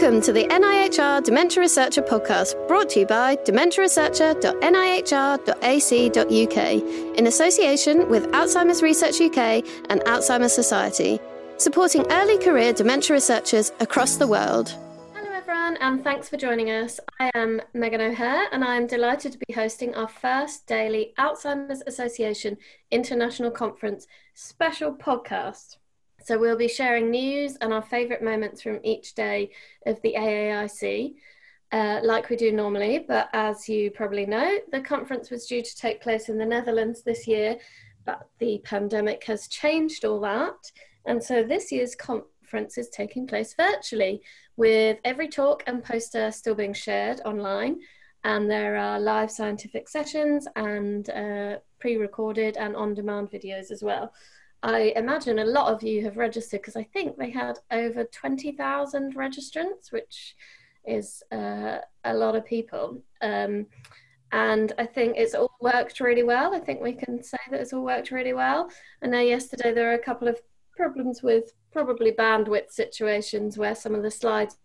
Welcome to the NIHR Dementia Researcher podcast, brought to you by dementiaresearcher.nihr.ac.uk in association with Alzheimer's Research UK and Alzheimer's Society, supporting early career dementia researchers across the world. Hello, everyone, and thanks for joining us. I am Megan O'Hare, and I am delighted to be hosting our first daily Alzheimer's Association International Conference special podcast. So we'll be sharing news and our favourite moments from each day of the AAIC, uh, like we do normally. But as you probably know, the conference was due to take place in the Netherlands this year, but the pandemic has changed all that. And so this year's conference is taking place virtually, with every talk and poster still being shared online. And there are live scientific sessions and uh, pre recorded and on demand videos as well. I imagine a lot of you have registered because I think they had over 20,000 registrants, which is uh, a lot of people. Um, and I think it's all worked really well. I think we can say that it's all worked really well. I know yesterday there were a couple of problems with probably bandwidth situations where some of the slides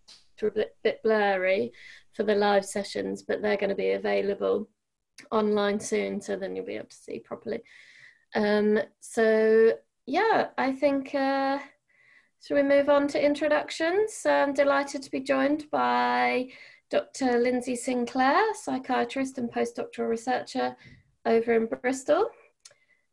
were a bit, blurry for the live sessions, but they're going to be available online soon, so then you'll be able to see properly. Um, so yeah, I think uh, should we move on to introductions? So I'm delighted to be joined by Dr. Lindsay Sinclair, psychiatrist and postdoctoral researcher over in Bristol.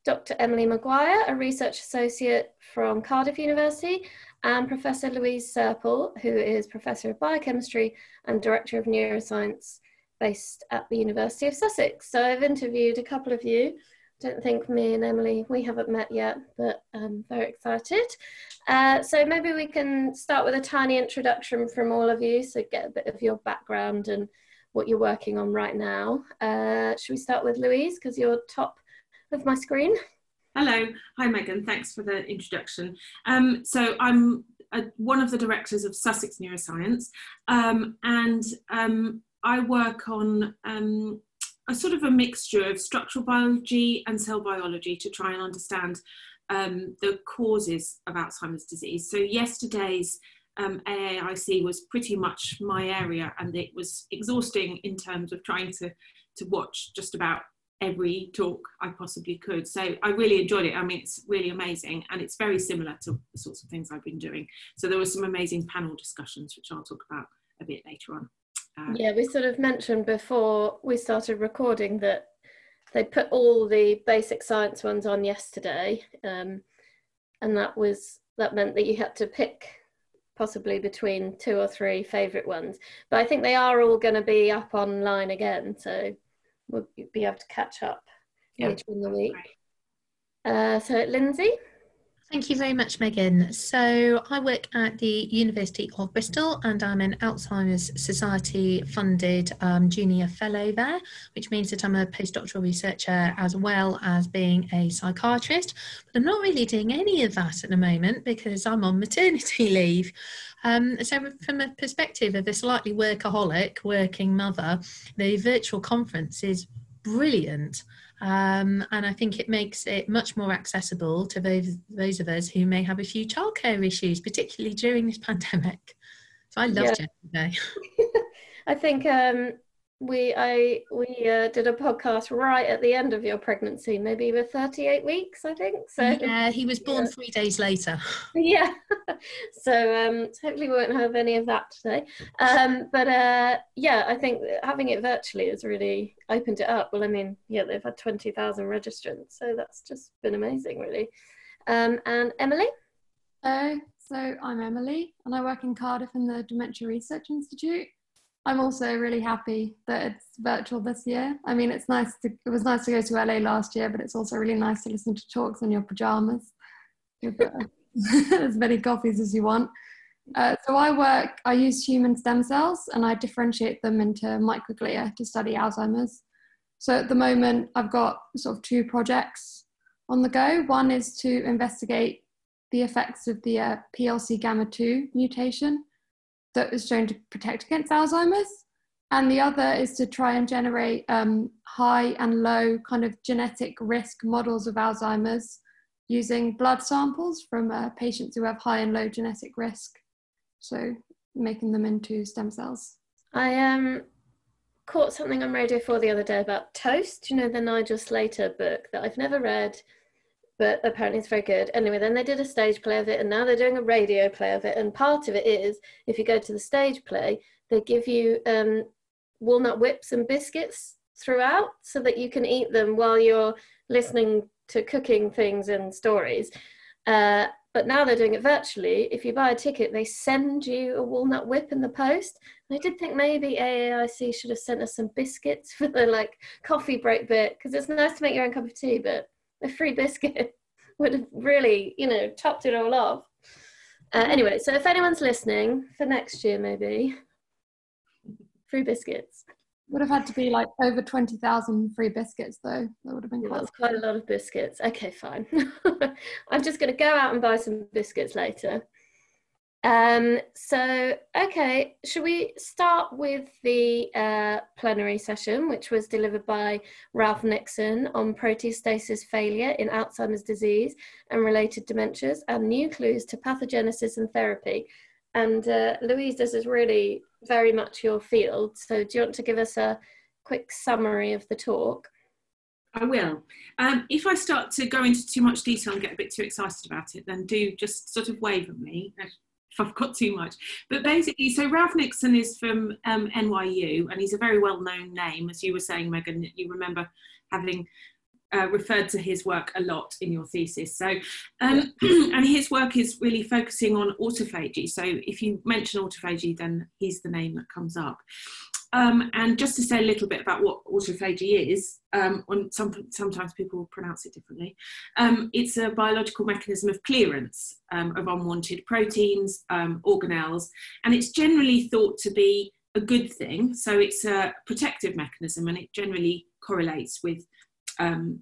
Dr. Emily Maguire, a research associate from Cardiff University, and Professor Louise Serpell, who is Professor of Biochemistry and Director of Neuroscience based at the University of Sussex. So I've interviewed a couple of you don't think me and Emily, we haven't met yet, but I'm very excited. Uh, so maybe we can start with a tiny introduction from all of you, so get a bit of your background and what you're working on right now. Uh, should we start with Louise, because you're top of my screen? Hello, hi Megan, thanks for the introduction. Um, so I'm a, one of the directors of Sussex Neuroscience, um, and um, I work on um, a sort of a mixture of structural biology and cell biology to try and understand um, the causes of Alzheimer's disease. So yesterday's um, AAIC was pretty much my area, and it was exhausting in terms of trying to to watch just about every talk I possibly could. So I really enjoyed it. I mean, it's really amazing, and it's very similar to the sorts of things I've been doing. So there were some amazing panel discussions, which I'll talk about a bit later on. Uh, yeah, we sort of mentioned before we started recording that they put all the basic science ones on yesterday, um, and that was that meant that you had to pick possibly between two or three favourite ones. But I think they are all going to be up online again, so we'll be able to catch up yeah. later in the week. Uh, so, Lindsay. Thank you very much, Megan. So, I work at the University of Bristol and I'm an Alzheimer's Society funded um, junior fellow there, which means that I'm a postdoctoral researcher as well as being a psychiatrist. But I'm not really doing any of that at the moment because I'm on maternity leave. Um, so, from a perspective of a slightly workaholic working mother, the virtual conference is brilliant. Um, and I think it makes it much more accessible to those, those of us who may have a few childcare issues, particularly during this pandemic. So I loved yeah. I think um, we I we uh, did a podcast right at the end of your pregnancy, maybe you were 38 weeks, I think. So yeah, he was born yeah. three days later. Yeah, so um, hopefully we won't have any of that today. Um, but uh, yeah, I think having it virtually has really opened it up. Well, I mean, yeah, they've had 20,000 registrants, so that's just been amazing, really. Um, and Emily. Hello, so I'm Emily, and I work in Cardiff in the Dementia Research Institute. I'm also really happy that it's virtual this year. I mean, it's nice to, it was nice to go to LA last year, but it's also really nice to listen to talks in your pajamas with uh, as many coffees as you want. Uh, so I work, I use human stem cells and I differentiate them into microglia to study Alzheimer's. So at the moment, I've got sort of two projects on the go. One is to investigate the effects of the uh, PLC gamma 2 mutation that was shown to protect against Alzheimer's. And the other is to try and generate um, high and low kind of genetic risk models of Alzheimer's using blood samples from uh, patients who have high and low genetic risk. So making them into stem cells. I um caught something on Radio 4 the other day about toast, you know, the Nigel Slater book that I've never read, but apparently it's very good. Anyway, then they did a stage play of it, and now they're doing a radio play of it. And part of it is if you go to the stage play, they give you um, walnut whips and biscuits throughout so that you can eat them while you're listening to cooking things and stories. Uh, but now they're doing it virtually. If you buy a ticket, they send you a walnut whip in the post. And I did think maybe AAIC should have sent us some biscuits for the like coffee break bit because it's nice to make your own cup of tea, but a free biscuit would have really, you know, topped it all off. Uh, anyway, so if anyone's listening for next year, maybe free biscuits. Would have had to be like over 20,000 free biscuits though. That would have been quite. That's quite a lot of biscuits. Okay, fine. I'm just going to go out and buy some biscuits later. Um, so, okay, should we start with the uh, plenary session, which was delivered by Ralph Nixon on proteostasis failure in Alzheimer's disease and related dementias and new clues to pathogenesis and therapy. And uh, Louise, this is really very much your field. So, do you want to give us a quick summary of the talk? I will. Um, if I start to go into too much detail and get a bit too excited about it, then do just sort of wave at me if I've got too much. But basically, so Ralph Nixon is from um, NYU and he's a very well known name. As you were saying, Megan, you remember having uh, referred to his work a lot in your thesis. So, um, and his work is really focusing on autophagy. So, if you mention autophagy, then he's the name that comes up. Um, and just to say a little bit about what autophagy is, um, on some, sometimes people pronounce it differently. Um, it's a biological mechanism of clearance um, of unwanted proteins, um, organelles, and it's generally thought to be a good thing. So it's a protective mechanism, and it generally correlates with um,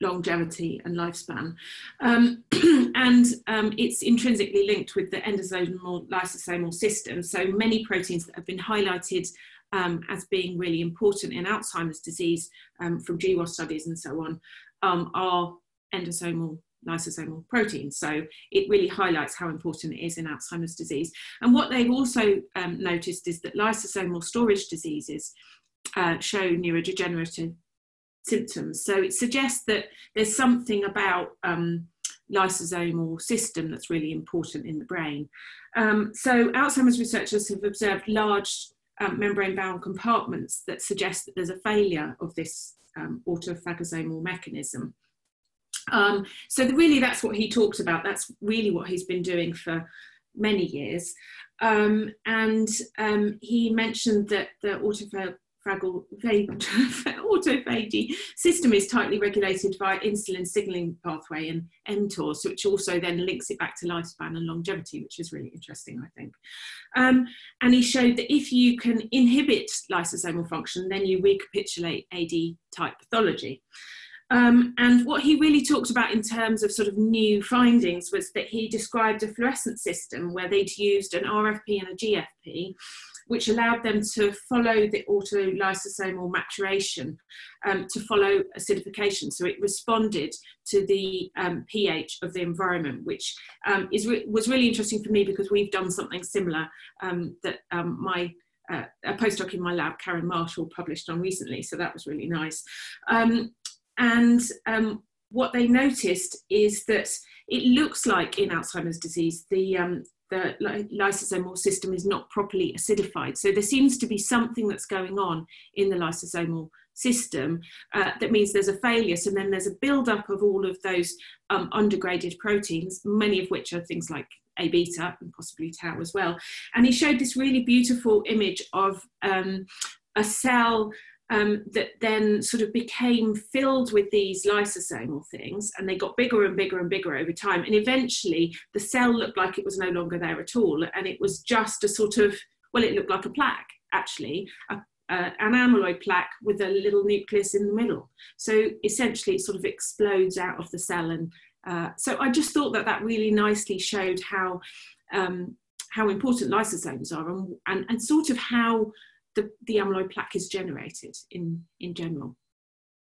longevity and lifespan. Um, and um, it's intrinsically linked with the endosomal lysosomal system. So many proteins that have been highlighted um, as being really important in Alzheimer's disease um, from GWAS studies and so on um, are endosomal lysosomal proteins. So it really highlights how important it is in Alzheimer's disease. And what they've also um, noticed is that lysosomal storage diseases uh, show neurodegenerative symptoms. So it suggests that there's something about um, lysosomal system that's really important in the brain. Um, so Alzheimer's researchers have observed large um, membrane-bound compartments that suggest that there's a failure of this um, autophagosomal mechanism. Um, so the, really that's what he talked about. That's really what he's been doing for many years. Um, and um, he mentioned that the autophag autophagy system is tightly regulated by insulin signaling pathway and mTOR, which also then links it back to lifespan and longevity, which is really interesting, I think. Um, and he showed that if you can inhibit lysosomal function, then you recapitulate AD type pathology. Um, and what he really talked about in terms of sort of new findings was that he described a fluorescent system where they'd used an RFP and a GFP which allowed them to follow the autolysosomal maturation um, to follow acidification. So it responded to the um, pH of the environment, which um, is re was really interesting for me because we've done something similar um, that um, my uh, a postdoc in my lab, Karen Marshall, published on recently. So that was really nice. And what they noticed is that it looks like in Alzheimer's disease, the, um, the lysosomal system is not properly acidified. So there seems to be something that's going on in the lysosomal system uh, that means there's a failure. So then there's a buildup of all of those um, undegraded proteins, many of which are things like A beta and possibly tau as well. And he showed this really beautiful image of um, a cell um, that then sort of became filled with these lysosomal things and they got bigger and bigger and bigger over time. And eventually the cell looked like it was no longer there at all. And it was just a sort of, well, it looked like a plaque actually, a, uh, an amyloid plaque with a little nucleus in the middle. So essentially it sort of explodes out of the cell. And uh, so I just thought that that really nicely showed how, um, how important lysosomes are and, and, and sort of how the, the amyloid plaque is generated in, in general.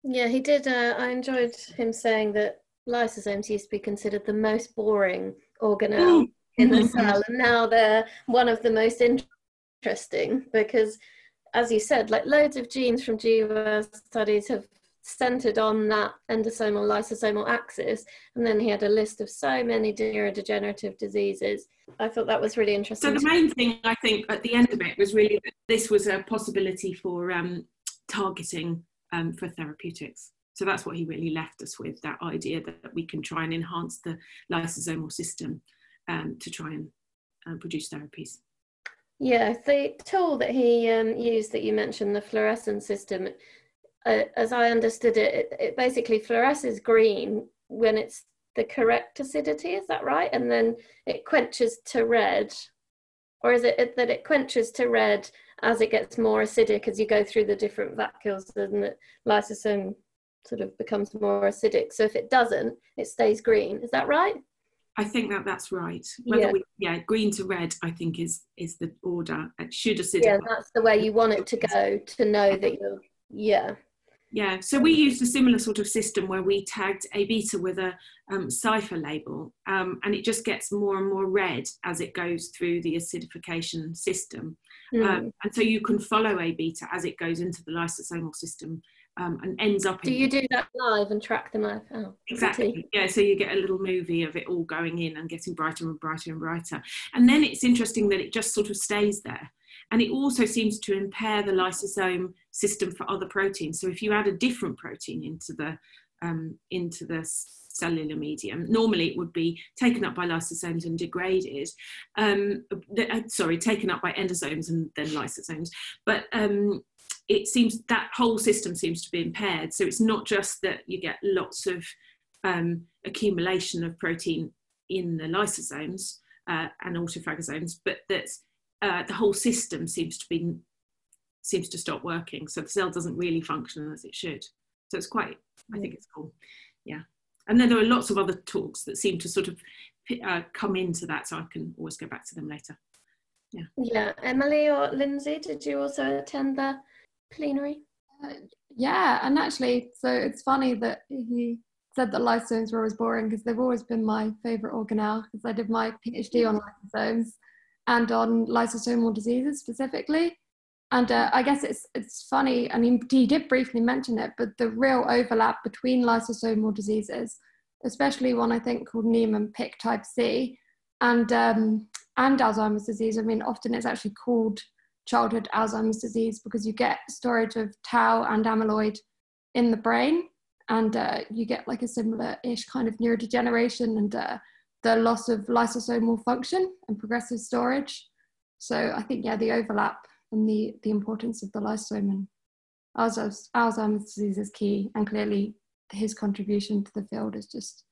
Yeah, he did. Uh, I enjoyed him saying that lysosomes used to be considered the most boring organelle in the cell, and now they're one of the most interesting because, as you said, like loads of genes from GWAS studies have centered on that endosomal lysosomal axis and then he had a list of so many neurodegenerative diseases. I thought that was really interesting so the main thing i think at the end of it was really that this was a possibility for um, targeting um, for therapeutics. So that's what he really left us with that idea that, we can try and enhance the lysosomal system um, to try and uh, produce therapies. Yeah the tool that he um, used that you mentioned the fluorescence system uh, as I understood it, it, it basically fluoresces green when it's the correct acidity. Is that right? And then it quenches to red, or is it that it quenches to red as it gets more acidic as you go through the different vacuoles and the lysosome sort of becomes more acidic. So if it doesn't, it stays green. Is that right? I think that that's right. Whether yeah. We, yeah, green to red, I think is is the order. It should acidic. Yeah, that's the way you want it to go to know that you're. Yeah. Yeah, so we used a similar sort of system where we tagged A beta with a um, CypHer label, um, and it just gets more and more red as it goes through the acidification system. Mm. Um, and so you can follow A beta as it goes into the lysosomal system um, and ends up. Do you do that live and track them live? Oh, exactly. Yeah, so you get a little movie of it all going in and getting brighter and brighter and brighter. And then it's interesting that it just sort of stays there. And it also seems to impair the lysosome system for other proteins. So if you add a different protein into the um, into the cellular medium, normally it would be taken up by lysosomes and degraded. Um, uh, sorry, taken up by endosomes and then lysosomes. But um, it seems that whole system seems to be impaired. So it's not just that you get lots of um, accumulation of protein in the lysosomes uh, and autophagosomes, but that uh, the whole system seems to be seems to stop working. So the cell doesn't really function as it should. So it's quite, I think it's cool. Yeah. And then there are lots of other talks that seem to sort of uh, come into that. So I can always go back to them later. Yeah. Yeah. Emily or Lindsay, did you also attend the plenary? Uh, yeah. And actually, so it's funny that he said that lysosomes were always boring because they've always been my favourite organelle because I did my PhD on lysosomes and on lysosomal diseases specifically. And uh, I guess it's it's funny. I mean, he did briefly mention it, but the real overlap between lysosomal diseases, especially one I think called Niemann-Pick type C, and um, and Alzheimer's disease. I mean, often it's actually called childhood Alzheimer's disease because you get storage of tau and amyloid in the brain, and uh, you get like a similar-ish kind of neurodegeneration and uh, the loss of lysosomal function and progressive storage. So I think yeah, the overlap and the, the importance of the lysosome and Alzheimer's, Alzheimer's disease is key, and clearly his contribution to the field is just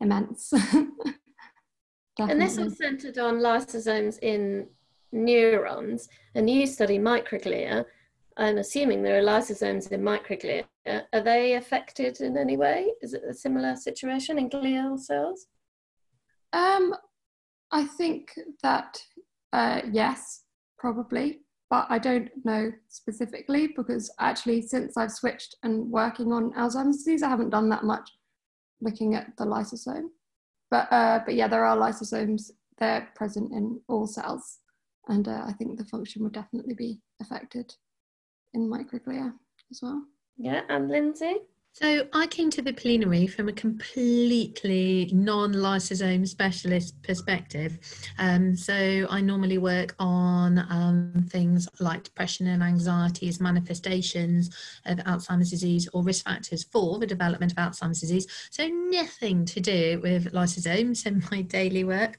immense. and this was centered on lysosomes in neurons, and you study microglia. I'm assuming there are lysosomes in microglia. Are they affected in any way? Is it a similar situation in glial cells? Um, I think that uh, yes, probably but I don't know specifically because actually since I've switched and working on Alzheimer's disease, I haven't done that much looking at the lysosome. But uh, but yeah, there are lysosomes. They're present in all cells, and uh, I think the function would definitely be affected in microglia as well. Yeah, and Lindsay. So I came to the plenary from a completely non-lysosome specialist perspective. Um, so I normally work on um, things like depression and anxiety as manifestations of Alzheimer's disease or risk factors for the development of Alzheimer's disease. So nothing to do with lysosomes in my daily work.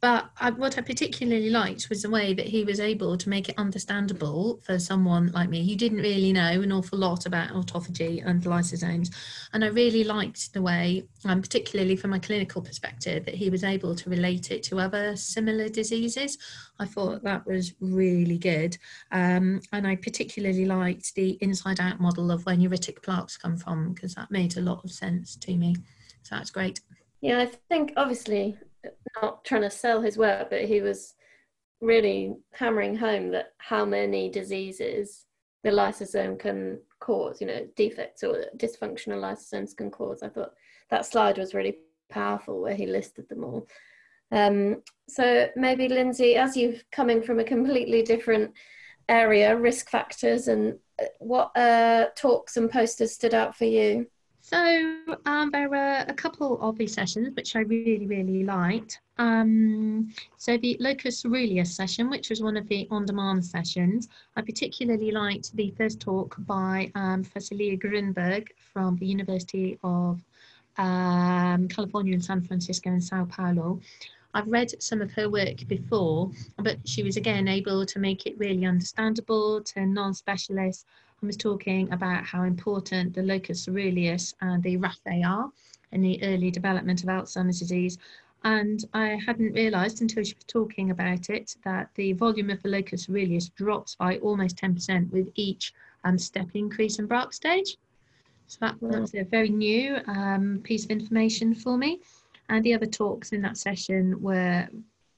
But I, what I particularly liked was the way that he was able to make it understandable for someone like me who didn't really know an awful lot about autophagy and lysosomes. And I really liked the way, um, particularly from my clinical perspective, that he was able to relate it to other similar diseases. I thought that was really good. Um, and I particularly liked the inside out model of where neuritic plaques come from because that made a lot of sense to me. So that's great. Yeah, I think obviously not trying to sell his work, but he was really hammering home that how many diseases the lysosome can cause, you know, defects or dysfunctional lysosomes can cause. I thought that slide was really powerful where he listed them all. Um, so maybe Lindsay, as you're coming from a completely different area, risk factors, and what uh, talks and posters stood out for you? So um, there were a couple of these sessions which I really, really liked. Um, so the locus coeruleus session, which was one of the on-demand sessions, I particularly liked the first talk by um, Professor Leah Grinberg from the University of um, California in San Francisco and Sao Paulo. I've read some of her work before, but she was again able to make it really understandable to non-specialists I was talking about how important the locus coeruleus and the raphe are in the early development of Alzheimer's disease. And I hadn't realised until she was talking about it that the volume of the locus coeruleus drops by almost 10% with each um, step increase in Braak stage. So that, that was a very new um, piece of information for me. And the other talks in that session were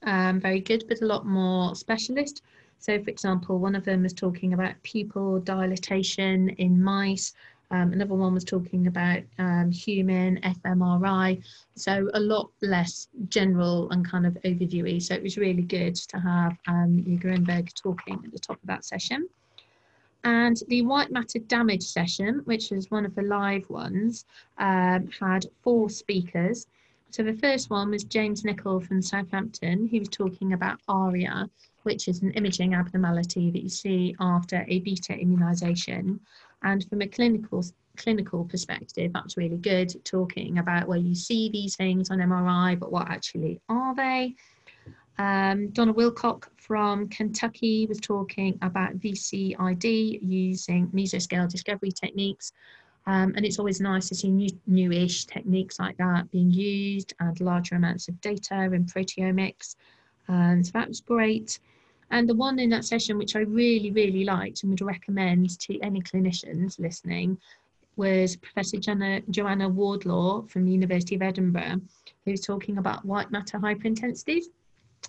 um, very good, but a lot more specialist. So, for example, one of them was talking about pupil dilatation in mice. Um, another one was talking about um, human fMRI. So, a lot less general and kind of overviewy. So, it was really good to have um, Grinberg talking at the top of that session. And the white matter damage session, which was one of the live ones, um, had four speakers. So the first one was James Nicoll from Southampton. He was talking about ARIA, which is an imaging abnormality that you see after a beta immunization. And from a clinical clinical perspective, that's really good, talking about where you see these things on MRI, but what actually are they? Um, Donna Wilcock from Kentucky was talking about VCID using mesoscale discovery techniques. Um, and it's always nice to see new, newish techniques like that being used and larger amounts of data in proteomics. And so that was great. And the one in that session, which I really, really liked and would recommend to any clinicians listening, was Professor Joanna, Joanna Wardlaw from the University of Edinburgh, who's talking about white matter hyperintensities.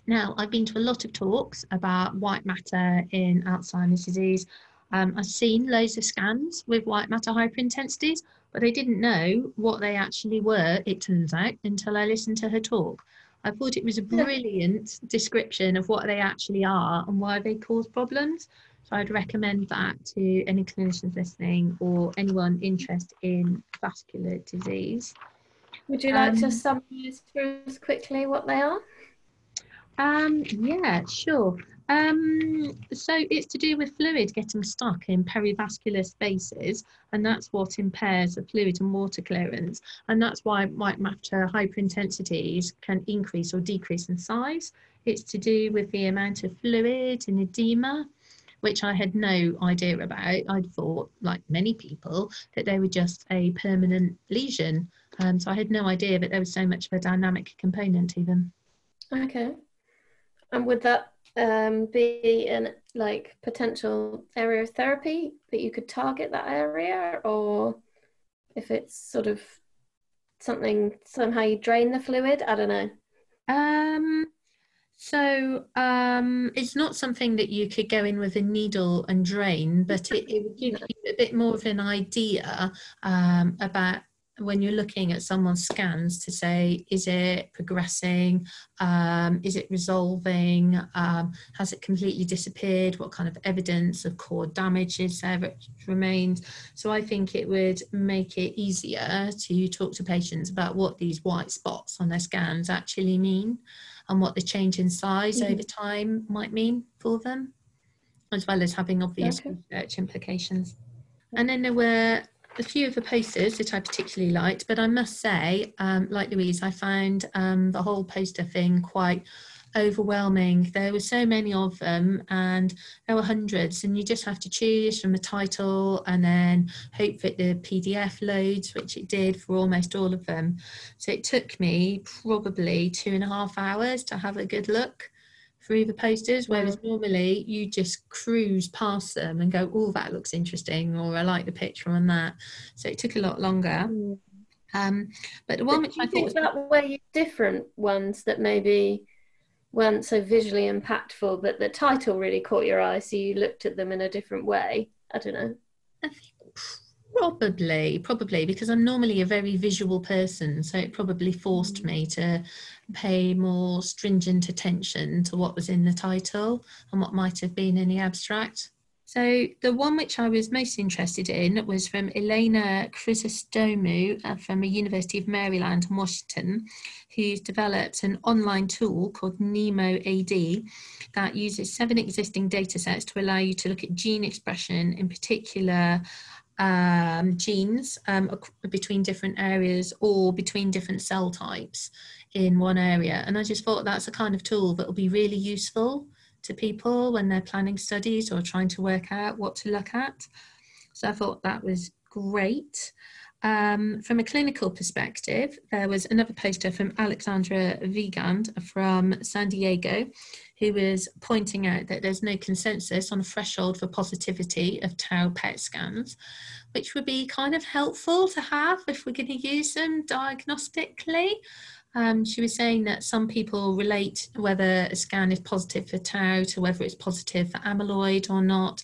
Now, I've been to a lot of talks about white matter in Alzheimer's disease. Um, I've seen loads of scans with white matter hyperintensities, but I didn't know what they actually were, it turns out, until I listened to her talk. I thought it was a brilliant description of what they actually are and why they cause problems. So I'd recommend that to any clinicians listening or anyone interested in vascular disease. Would you like um, to summarise for us quickly what they are? Um, yeah, sure. Um, so it's to do with fluid getting stuck in perivascular spaces, and that's what impairs the fluid and water clearance. And that's why white matter hyperintensities can increase or decrease in size. It's to do with the amount of fluid and edema, which I had no idea about. I'd thought, like many people, that they were just a permanent lesion. Um, so I had no idea that there was so much of a dynamic component to them. Okay. And would that um, be an like potential area of therapy that you could target that area, or if it's sort of something somehow you drain the fluid? I don't know. Um. So um, it's not something that you could go in with a needle and drain, but it, it would give you a bit more of an idea um, about when you're looking at someone's scans to say, is it progressing? Um, is it resolving? Um, has it completely disappeared? What kind of evidence of core damage is there that remains? So I think it would make it easier to talk to patients about what these white spots on their scans actually mean and what the change in size mm-hmm. over time might mean for them, as well as having obvious okay. research implications. And then there were a few of the posters that I particularly liked, but I must say, um, like Louise, I found um, the whole poster thing quite overwhelming. There were so many of them, and there were hundreds, and you just have to choose from the title and then hope that the PDF loads, which it did for almost all of them. So it took me probably two and a half hours to have a good look through the posters, whereas normally you just cruise past them and go, "Oh, that looks interesting," or "I like the picture on that." So it took a lot longer. Mm. Um, but the one but which I thought was that way different ones that maybe weren't so visually impactful, but the title really caught your eye, so you looked at them in a different way. I don't know. I think Probably, probably, because I'm normally a very visual person, so it probably forced Mm. me to pay more stringent attention to what was in the title and what might have been in the abstract. So the one which I was most interested in was from Elena Chrysostomou uh, from the University of Maryland in Washington, who's developed an online tool called Nemo AD that uses seven existing data sets to allow you to look at gene expression, in particular um, genes um, between different areas or between different cell types in one area. And I just thought that's a kind of tool that will be really useful to people when they're planning studies or trying to work out what to look at. So I thought that was great. Um, from a clinical perspective, there was another poster from Alexandra Weigand from San Diego, who was pointing out that there's no consensus on a threshold for positivity of tau PET scans, which would be kind of helpful to have if we're going to use them diagnostically. Um, she was saying that some people relate whether a scan is positive for tau to whether it's positive for amyloid or not.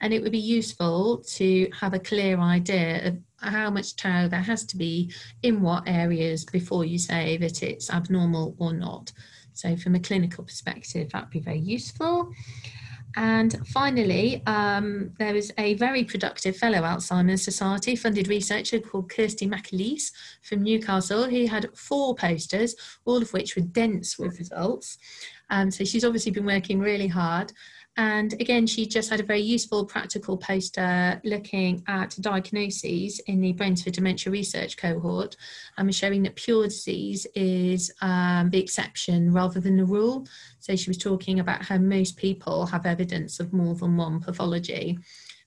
And it would be useful to have a clear idea of how much tau there has to be in what areas before you say that it's abnormal or not. So, from a clinical perspective, that would be very useful. And finally, um, there was a very productive fellow Alzheimer's Society funded researcher called Kirsty McAleese from Newcastle who had four posters, all of which were dense with results. Um, so she's obviously been working really hard. And again, she just had a very useful practical poster looking at diagnoses in the Brains for Dementia research cohort and was showing that pure disease is um, the exception rather than the rule. So she was talking about how most people have evidence of more than one pathology,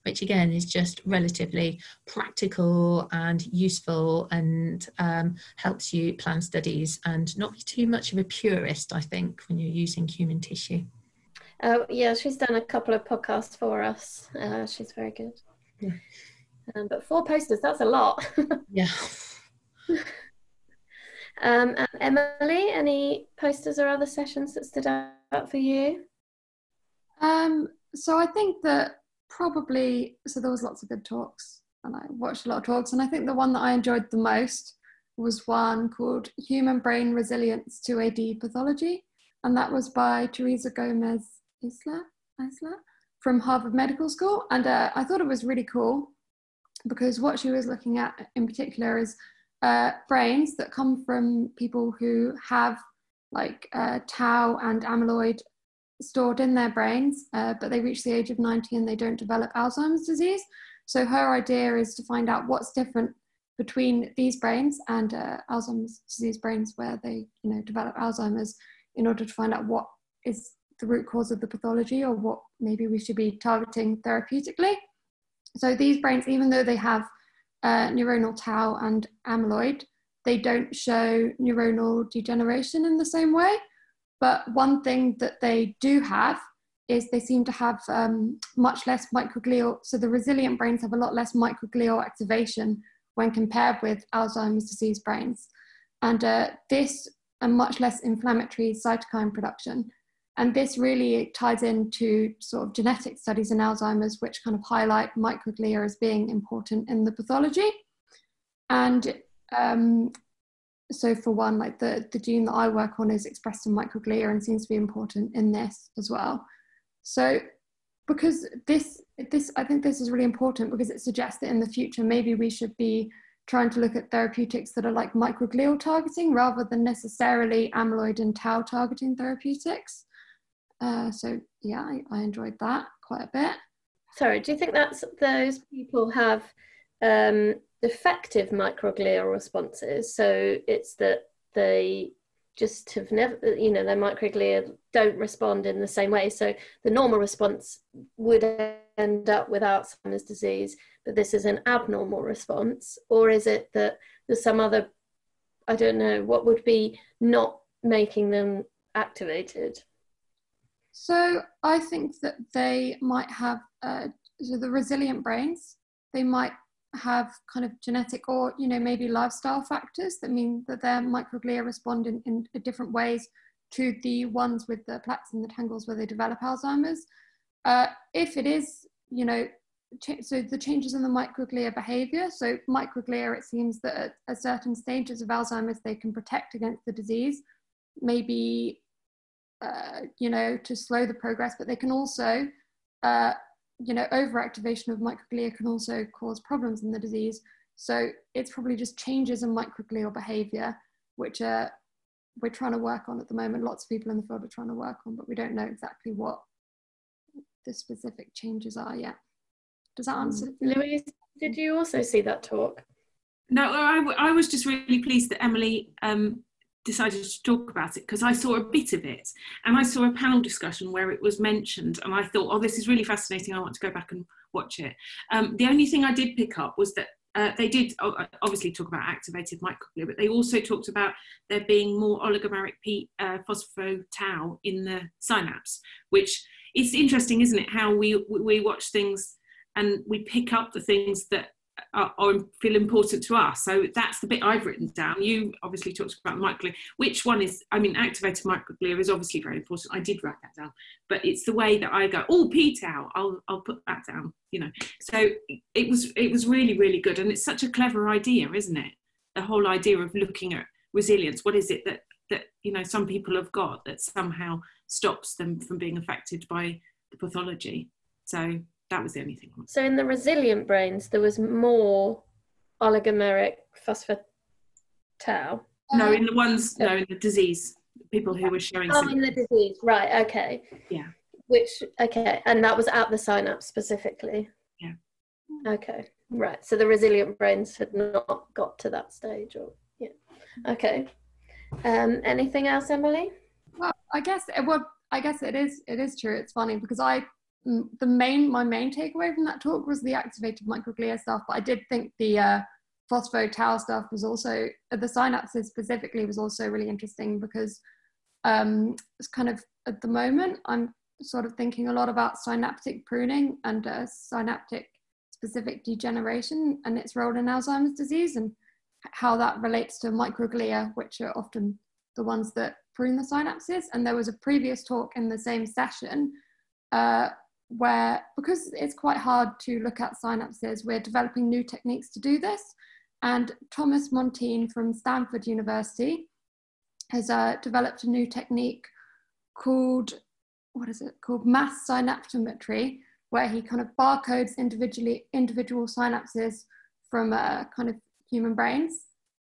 which again is just relatively practical and useful and um, helps you plan studies and not be too much of a purist, I think, when you're using human tissue. Uh, yeah, she's done a couple of podcasts for us. Uh, she's very good. Yeah. Um, but four posters, that's a lot. Yeah. um, and Emily, any posters or other sessions that stood out for you? Um, so I think that probably so there was lots of good talks, and I watched a lot of talks, and I think the one that I enjoyed the most was one called "Human Brain Resilience to AD Pathology," and that was by Teresa Gomez Isla Isla from Harvard Medical School, and uh, I thought it was really cool because what she was looking at in particular is uh, brains that come from people who have like uh, tau and amyloid stored in their brains, uh, but they reach the age of 90 and they don't develop Alzheimer's disease. So her idea is to find out what's different between these brains and uh, Alzheimer's disease brains where they, you know, develop Alzheimer's in order to find out what is the root cause of the pathology or what maybe we should be targeting therapeutically. So these brains, even though they have uh, neuronal tau and amyloid, they don't show neuronal degeneration in the same way. But one thing that they do have is they seem to have um, much less microglial. So the resilient brains have a lot less microglial activation when compared with Alzheimer's disease brains. And uh, this, and much less inflammatory cytokine production. And this really ties into sort of genetic studies in Alzheimer's, which kind of highlight microglia as being important in the pathology. And um, so for one, like the, the gene that I work on is expressed in microglia and seems to be important in this as well. So because this, this, I think this is really important because it suggests that in the future, maybe we should be trying to look at therapeutics that are like microglial targeting rather than necessarily amyloid and tau targeting therapeutics. Uh, so yeah, I, I enjoyed that quite a bit. Sorry, do you think that's those people have um, defective microglial responses? So it's that they just have never, you know, their microglia don't respond in the same way. So the normal response would end up with Alzheimer's disease, but this is an abnormal response? Or is it that there's some other, I don't know, what would be not making them activated? So I think that they might have uh, so the resilient brains. They might have kind of genetic or you know maybe lifestyle factors that mean that their microglia respond in, in different ways to the ones with the plaques and the tangles where they develop Alzheimer's. Uh, if it is you know so the changes in the microglia behavior. So microglia, it seems that at, at certain stages of Alzheimer's, they can protect against the disease, maybe, uh, you know, to slow the progress, but they can also, uh, you know, overactivation of microglia can also cause problems in the disease. So it's probably just changes in microglial behavior, which are we're trying to work on at the moment. Lots of people in the field are trying to work on, but we don't know exactly what the specific changes are yet. Does that answer? Mm. Louise, did you also see that talk? No, I, I was just really pleased that Emily um, decided to talk about it because I saw a bit of it and I saw a panel discussion where it was mentioned and I thought, oh, this is really fascinating. I want to go back and watch it. Um, the only thing I did pick up was that uh, they did obviously talk about activated microglia, but they also talked about there being more oligomeric P, uh, phospho-tau in the synapse, which it's interesting, isn't it? How we we watch things and we pick up the things that are, are, feel important to us. So that's the bit I've written down. You obviously talked about microglia. Which one is? I mean, activated microglia is obviously very important. I did write that down, but it's the way that I go. Oh, p-tau. I'll I'll put that down. You know. So it was it was really really good, and it's such a clever idea, isn't it? The whole idea of looking at resilience. What is it that that you know some people have got that somehow stops them from being affected by the pathology? So that was the only thing. So in the resilient brains, there was more oligomeric phospho-tau. No, in the ones, no, in the disease, people who were showing. Oh, in the disease, right? Okay. Yeah. Which okay, and that was at the synapse specifically. Yeah. Okay, right. So the resilient brains had not got to that stage, or yeah. Okay. Um, anything else, Emily? Well, I guess it well, I guess it is. It is true. It's funny because I the main my main takeaway from that talk was the activated microglia stuff but i did think the uh, phospho tau stuff was also uh, the synapses specifically was also really interesting because um, it's kind of at the moment i'm sort of thinking a lot about synaptic pruning and uh, synaptic specific degeneration and its role in alzheimer's disease and how that relates to microglia which are often the ones that prune the synapses. And there was a previous talk in the same session uh, where because it's quite hard to look at synapses, we're developing new techniques to do this. And Thomas Montine from Stanford University has uh, developed a new technique called, what is it called? Mass synaptometry, where he kind of barcodes individually individual synapses from uh, kind of human brains.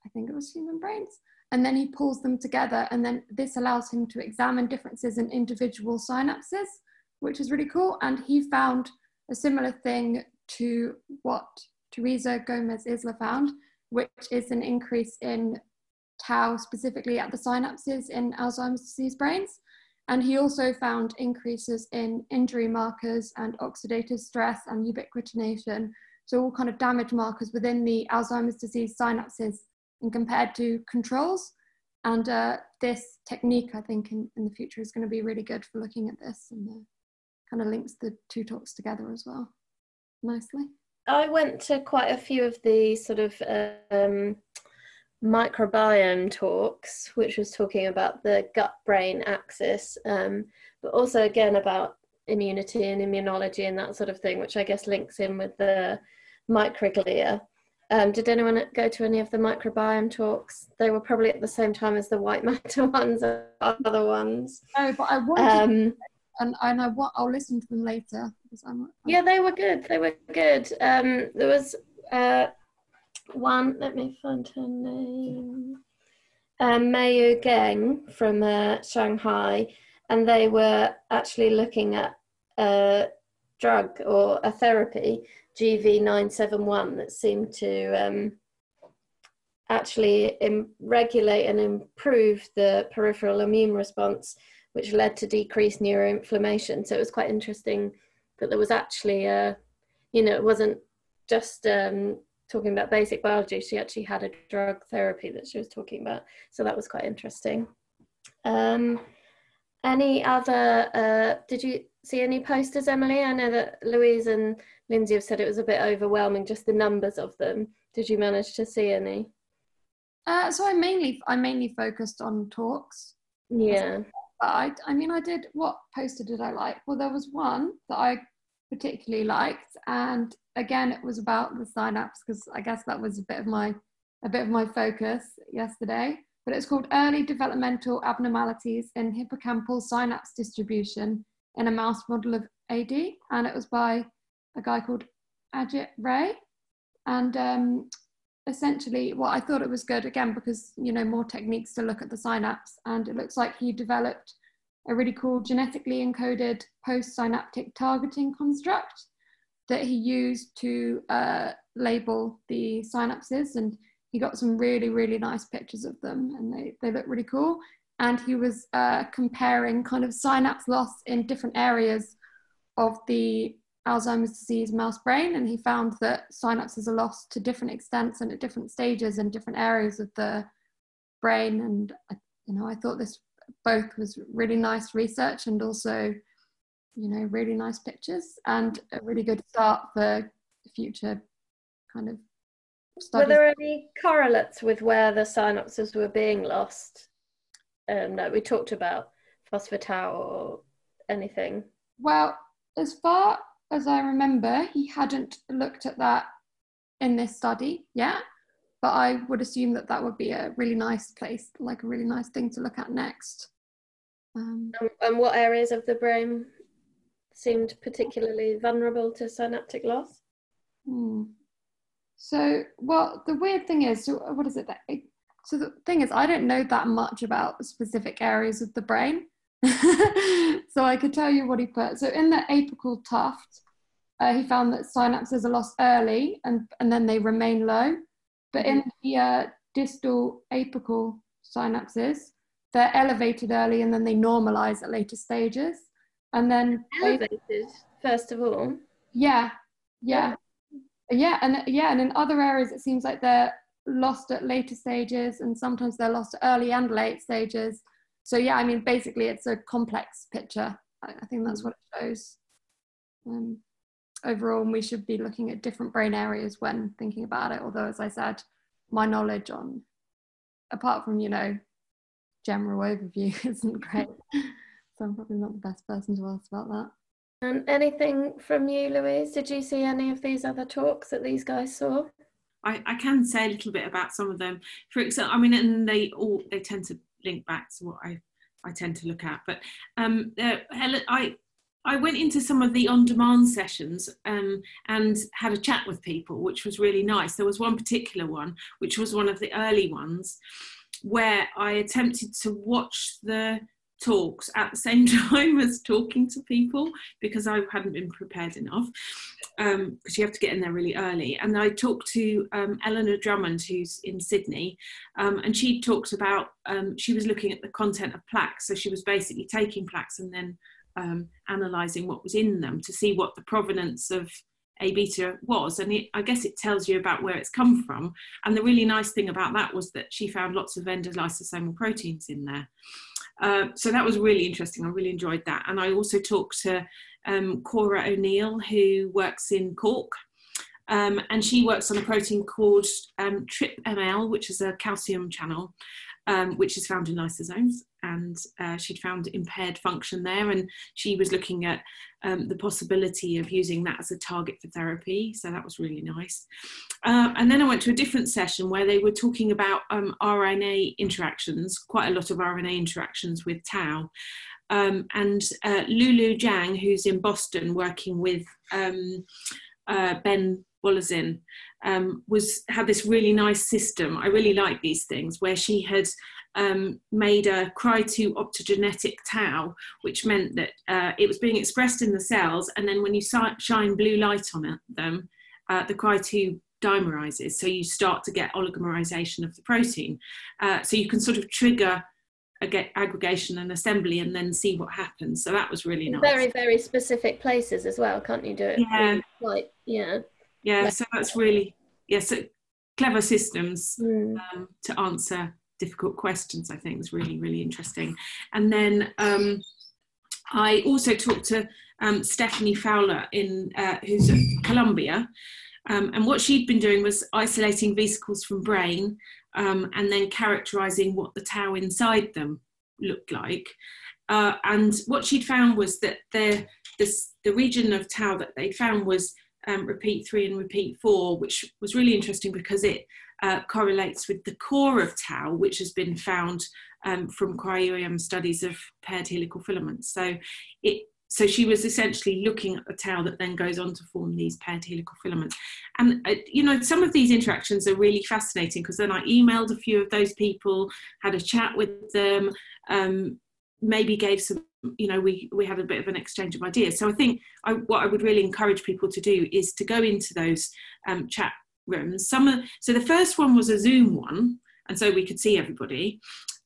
I think it was human brains. And then he pulls them together, and then this allows him to examine differences in individual synapses which is really cool. And he found a similar thing to what Teresa Gomez Isla found, which is an increase in tau specifically at the synapses in Alzheimer's disease brains. And he also found increases in injury markers and oxidative stress and ubiquitination. So all kind of damage markers within the Alzheimer's disease synapses and compared to controls. And uh, this technique, I think, in, in the future is going to be really good for looking at this and uh, kind of links the two talks together as well nicely. I went to quite a few of the sort of um, microbiome talks, which was talking about the gut brain axis, um, but also again about immunity and immunology and that sort of thing, which I guess links in with the microglia. Um, did anyone go to any of the microbiome talks? They were probably at the same time as the white matter ones or other ones. No, but I wanted um, and I want I'll listen to them later I'm, I'm yeah they were good they were good. Um there was uh one let me find her name. Um Meiyu Geng from uh, Shanghai and they were actually looking at a drug or a therapy GV971 that seemed to um, actually Im- regulate and improve the peripheral immune response which led to decreased neuroinflammation. So it was quite interesting that there was actually a, you know, it wasn't just um, talking about basic biology. She actually had a drug therapy that she was talking about. So that was quite interesting. Um, any other, uh, did you see any posters, Emily? I know that Louise and Lindsay have said it was a bit overwhelming, just the numbers of them. Did you manage to see any? Uh, so I mainly, I mainly focused on talks. Yeah. I, I mean, I did, what poster did I like? Well, there was one that I particularly liked. And again, it was about the synapse because I guess that was a bit of my a bit of my focus yesterday. But it's called Early Developmental Abnormalities in Hippocampal Synapse Distribution in a Mouse Model of AD, and it was by a guy called Ajit Ray. And um, essentially, well, I thought it was good again because you know more techniques to look at the synapse, and it looks like he developed a really cool genetically encoded post-synaptic targeting construct that he used to uh, label the synapses and he got some really really nice pictures of them and they, they look really cool. And he was uh, comparing kind of synapse loss in different areas of the Alzheimer's disease mouse brain and he found that synapses are lost to different extents and at different stages in different areas of the brain and you know I thought this both was really nice research and also you know really nice pictures and a really good start for future kind of studies. Were there any correlates with where the synapses were being lost? Um, that we talked about phospho-tau or anything. Well, as far as I remember, he hadn't looked at that in this study yet but I would assume that that would be a really nice place, like a really nice thing to look at next. Um, and what areas of the brain seemed particularly vulnerable to synaptic loss? Hmm. So, well, the weird thing is, so what is it that? So the thing is, I don't know that much about specific areas of the brain. so I could tell you what he put. So in the apical tuft, uh, he found that synapses are lost early and, and then they remain low. But in the uh, distal apical synapses, they're elevated early and then they normalize at later stages. And then elevated they, first of all. Yeah, yeah, yeah, and yeah, and in other areas it seems like they're lost at later stages, and sometimes they're lost at early and late stages. So yeah, I mean, basically, it's a complex picture. I, I think that's mm. what it shows. Um, overall, and we should be looking at different brain areas when thinking about it. Although, as I said, my knowledge on, apart from, you know, general overview, isn't great. so I'm probably not the best person to ask about that. And anything from you, Louise? Did you see any of these other talks that these guys saw? I, I can say a little bit about some of them. For example, I mean, and they all they tend to link back to what I I tend to look at. But um, uh, I I went into some of the on demand sessions um, and had a chat with people, which was really nice. There was one particular one, which was one of the early ones, where I attempted to watch the talks at the same time as talking to people because I hadn't been prepared enough because um, you have to get in there really early. And I talked to um, Eleanor Drummond, who's in Sydney, um, and she talked about um, she was looking at the content of plaques. So she was basically taking plaques and then um, analysing what was in them to see what the provenance of A beta was. And it, I guess it tells you about where it's come from. And the really nice thing about that was that she found lots of endolysosomal proteins in there. Uh, so that was really interesting. I really enjoyed that. And I also talked to um, Cora O'Neill, who works in Cork. Um, and she works on a protein called um, TRPML, which is a calcium channel, um, which is found in lysosomes and uh, she'd found impaired function there and she was looking at um, the possibility of using that as a target for therapy so that was really nice. Uh, and then i went to a different session where they were talking about um, rna interactions quite a lot of rna interactions with tau. Um, and uh, lulu jiang who's in boston working with um, um, was had this really nice system. I really like these things where she had um, made a cry2 optogenetic tau, which meant that uh, it was being expressed in the cells, and then when you shine blue light on it, them, uh, the cry2 dimerizes. So you start to get oligomerization of the protein. Uh, so you can sort of trigger aggregation and assembly and then see what happens. So that was really nice. Very, very specific places as well, can't you do it? Yeah. Like, yeah. Yeah, so that's really, yeah, so clever systems mm. um, to answer difficult questions, I think is really, really interesting. And then um, I also talked to um, Stephanie Fowler, in, uh, who's at Columbia. Um, and what she'd been doing was isolating vesicles from brain um, and then characterizing what the tau inside them looked like. Uh, and what she'd found was that this, the region of tau that they found was um, repeat three and repeat four, which was really interesting because it uh, correlates with the core of tau, which has been found um, from cryo-EM studies of paired helical filaments. So it so she was essentially looking at the tau that then goes on to form these paired helical filaments. And, uh, you know, some of these interactions are really fascinating because then I emailed a few of those people, had a chat with them, um, maybe gave some, you know, we, we had a bit of an exchange of ideas. So I think I, what I would really encourage people to do is to go into those um, chat rooms. Some of, so the first one was a Zoom one, and so we could see everybody.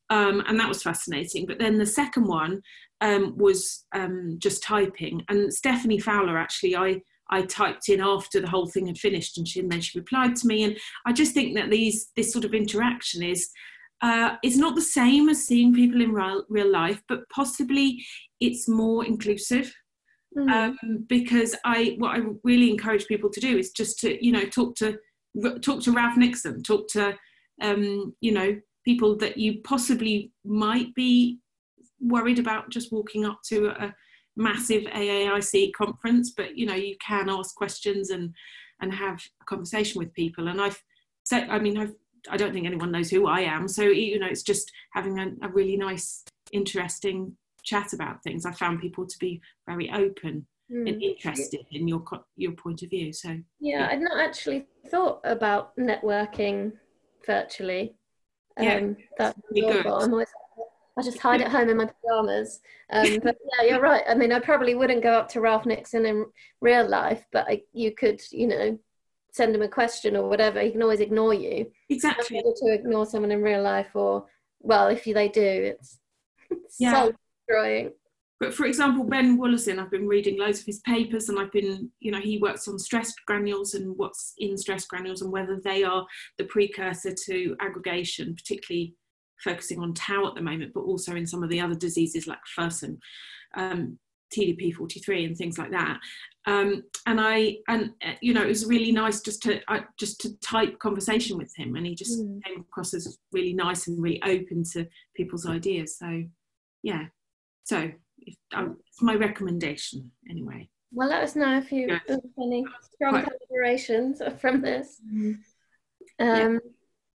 Um, and that was fascinating. But then the second one um, was um, just typing, and Stephanie Fowler actually, I I typed in after the whole thing had finished, and she and then she replied to me, and I just think that these this sort of interaction is. Uh, it's not the same as seeing people in real, real life, but possibly it's more inclusive. Mm. Um, because I, what I really encourage people to do is just to, you know, talk to talk to Ralph Nixon, talk to, um, you know, people that you possibly might be worried about just walking up to a massive AAIC conference, but you know you can ask questions and and have a conversation with people. And I've said, I mean, I've I don't think anyone knows who I am, so you know it's just having a, a really nice, interesting chat about things. I found people to be very open mm. and interested in your your point of view. So yeah, yeah. I'd not actually thought about networking virtually yeah, um, that's really good. I'm always, I just hide at home in my pajamas. Um, but yeah, you're right. I mean, I probably wouldn't go up to Ralph Nixon in real life, but I, you could, you know, send him a question or whatever. He can always ignore you. Exactly. To ignore someone in real life, or well, if they do, it's, it's yeah. soul destroying. But for example, Ben Wolozin, I've been reading loads of his papers and I've been, you know, he works on stress granules and what's in stress granules and whether they are the precursor to aggregation, particularly focusing on tau at the moment, but also in some of the other diseases like Fersen, um, TDP43 and things like that. Um, and I, and uh, you know, it was really nice just to uh, just to type conversation with him, and he just mm. came across as really nice and really open to people's ideas. So, yeah. So if, um, it's my recommendation anyway. Well, let us know if you have any strong collaborations from this. Mm-hmm. Um, yeah.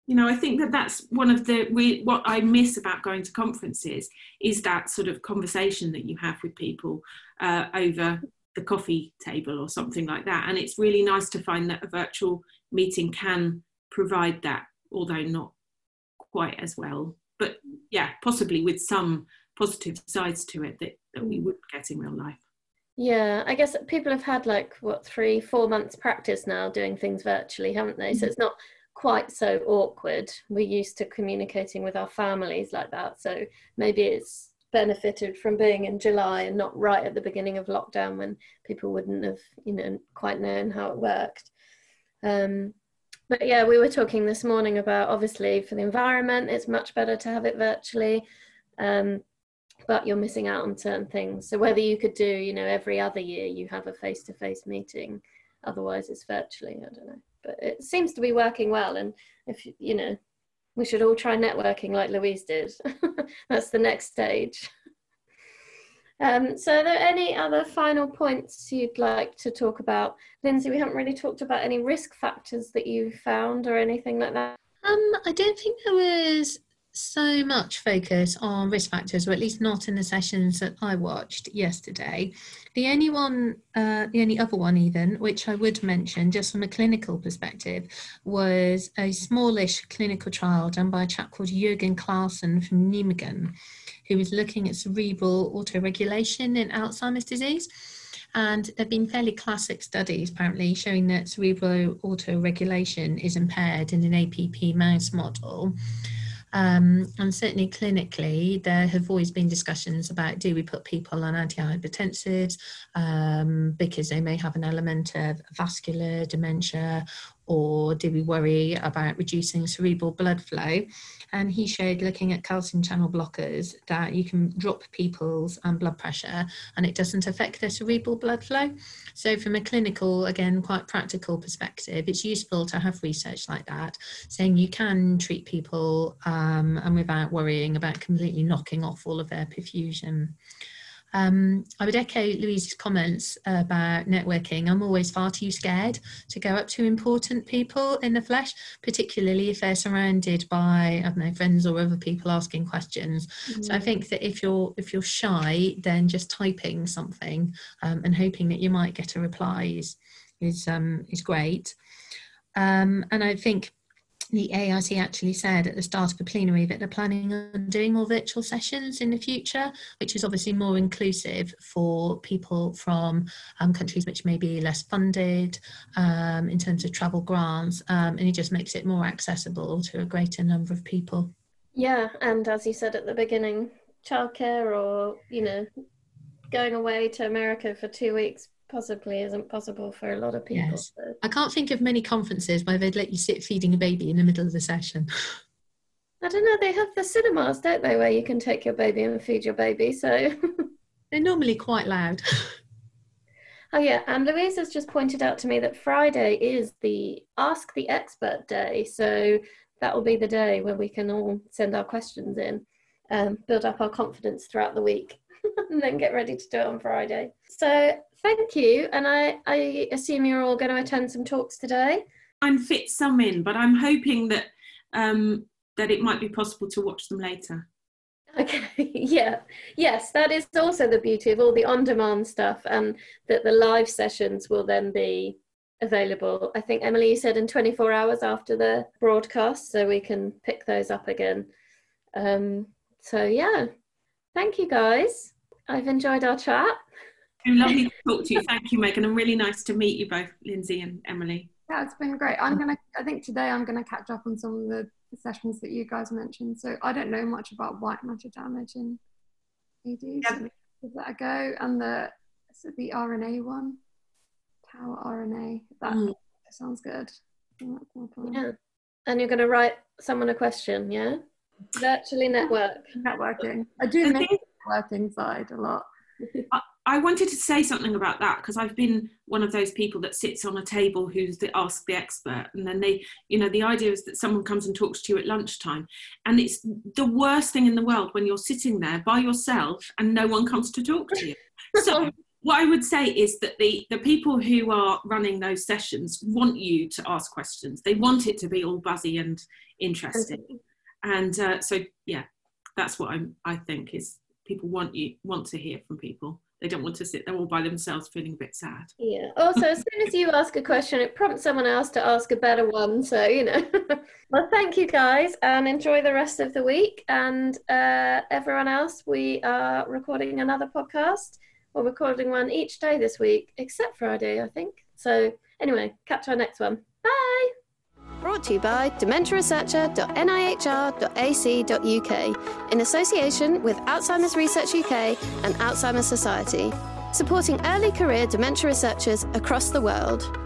You know, I think that that's one of the we, what I miss about going to conferences is that sort of conversation that you have with people uh, over the coffee table or something like that. And it's really nice to find that a virtual meeting can provide that, although not quite as well. But yeah, possibly with some positive sides to it that, that we would get in real life. Yeah, I guess people have had like what three, four months practice now doing things virtually, haven't they? Mm-hmm. So it's not quite so awkward. We're used to communicating with our families like that. So maybe it's benefited from being in July and not right at the beginning of lockdown when people wouldn't have, you know, quite known how it worked. Um, but yeah, we were talking this morning about obviously for the environment, it's much better to have it virtually. Um, but you're missing out on certain things. So whether you could do, you know, every other year you have a face-to-face meeting, otherwise it's virtually. I don't know, but it seems to be working well. And if you know, we should all try networking like Louise did. That's the next stage. Um, so are there any other final points you'd like to talk about? Lindsay, we haven't really talked about any risk factors that you found or anything like that. Um, I don't think there was so much focus on risk factors, or at least not in the sessions that I watched yesterday. The only one, uh, the only other one, even, which I would mention just from a clinical perspective, was a smallish clinical trial done by a chap called Jürgen Claassen from Nijmegen, who was looking at cerebral autoregulation in Alzheimer's disease. And there have been fairly classic studies apparently showing that cerebral autoregulation is impaired in an APP mouse model. Um, and certainly clinically, there have always been discussions about do we put people on antihypertensives um, because they may have an element of vascular dementia or do we worry about reducing cerebral blood flow? And he showed looking at calcium channel blockers that you can drop people's um, blood pressure and it doesn't affect their cerebral blood flow. So, from a clinical, again, quite practical perspective, it's useful to have research like that saying you can treat people um, and without worrying about completely knocking off all of their perfusion. Um, I would echo Louise's comments about networking. I'm always far too scared to go up to important people in the flesh, particularly if they're surrounded by I don't know friends or other people asking questions. Mm-hmm. So I mm. think that if you're if you're shy, then just typing something um, and hoping that you might get a reply is is um, is great. Um, and I think the AIC actually said at the start of the plenary that they're planning on doing more virtual sessions in the future, which is obviously more inclusive for people from um, countries which may be less funded um, in terms of travel grants, um, and it just makes it more accessible to a greater number of people. Yeah, and as you said at the beginning, childcare or, you know, going away to America for two weeks possibly isn't possible for a lot of people. Yes. So. I can't think of many conferences where they'd let you sit feeding a baby in the middle of the session. I don't know, they have the cinemas, don't they, where you can take your baby and feed your baby, so. They're normally quite loud. Oh yeah, and Louise has just pointed out to me that Friday is the Ask the Expert Day, so that will be the day where we can all send our questions in, um, build up our confidence throughout the week, and then get ready to do it on Friday. So Thank you. And I, I assume you're all going to attend some talks today. I'm fit some in, but I'm hoping that um, that it might be possible to watch them later. Okay, yeah, yes, that is also the beauty of all the on demand stuff, and that the live sessions will then be available. I think Emily said in 24 hours after the broadcast, so we can pick those up again. Um, so, yeah, thank you guys. I've enjoyed our chat lovely to talk to you. Thank you, Megan, and really nice to meet you both, Lindsay and Emily. Yeah, it's been great. I'm gonna. I think today I'm gonna catch up on some of the sessions that you guys mentioned. So I don't know much about white matter damage in ED. So give that a go. And the the RNA one, tau RNA. That mm. sounds good. Yeah. And you're gonna write someone a question, yeah? Virtually network. Networking. I do miss the side a lot. I wanted to say something about that because I've been one of those people that sits on a table who's the ask the expert, and then they, you know, the idea is that someone comes and talks to you at lunchtime, and it's the worst thing in the world when you're sitting there by yourself and no one comes to talk to you. So. what I would say is that the, the people who are running those sessions want you to ask questions. They want it to be all buzzy and interesting. And uh, so, yeah, that's what I'm, I think is people want you want to hear from people they don't want to sit there all by themselves feeling a bit sad. Yeah. Also, as soon as you ask a question, it prompts someone else to ask a better one. So, you know. well, thank you guys and enjoy the rest of the week. And uh, everyone else, we are recording another podcast. We're recording one each day this week, except Friday, I think. So, anyway, catch our next one. Bye. Brought to you by dementiaresearcher.nihr.ac.uk in association with Alzheimer's Research UK and Alzheimer's Society, supporting early career dementia researchers across the world.